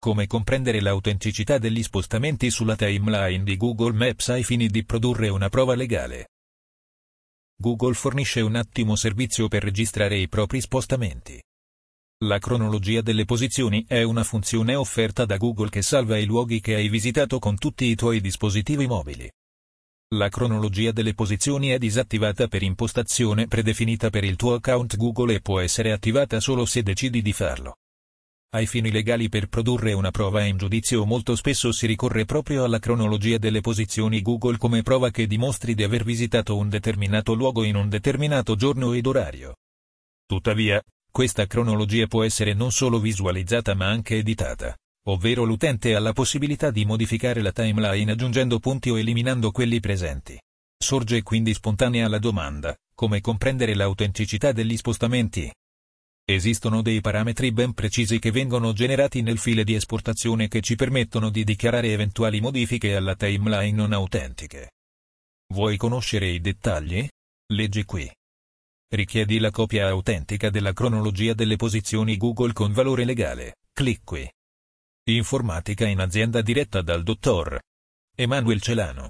Come comprendere l'autenticità degli spostamenti sulla timeline di Google Maps ai fini di produrre una prova legale. Google fornisce un ottimo servizio per registrare i propri spostamenti. La cronologia delle posizioni è una funzione offerta da Google che salva i luoghi che hai visitato con tutti i tuoi dispositivi mobili. La cronologia delle posizioni è disattivata per impostazione predefinita per il tuo account Google e può essere attivata solo se decidi di farlo. Ai fini legali per produrre una prova in giudizio molto spesso si ricorre proprio alla cronologia delle posizioni Google come prova che dimostri di aver visitato un determinato luogo in un determinato giorno ed orario. Tuttavia, questa cronologia può essere non solo visualizzata ma anche editata, ovvero l'utente ha la possibilità di modificare la timeline aggiungendo punti o eliminando quelli presenti. Sorge quindi spontanea la domanda, come comprendere l'autenticità degli spostamenti? Esistono dei parametri ben precisi che vengono generati nel file di esportazione che ci permettono di dichiarare eventuali modifiche alla timeline non autentiche. Vuoi conoscere i dettagli? Leggi qui. Richiedi la copia autentica della cronologia delle posizioni Google con valore legale. Clic qui. Informatica in azienda diretta dal dottor Emanuel Celano.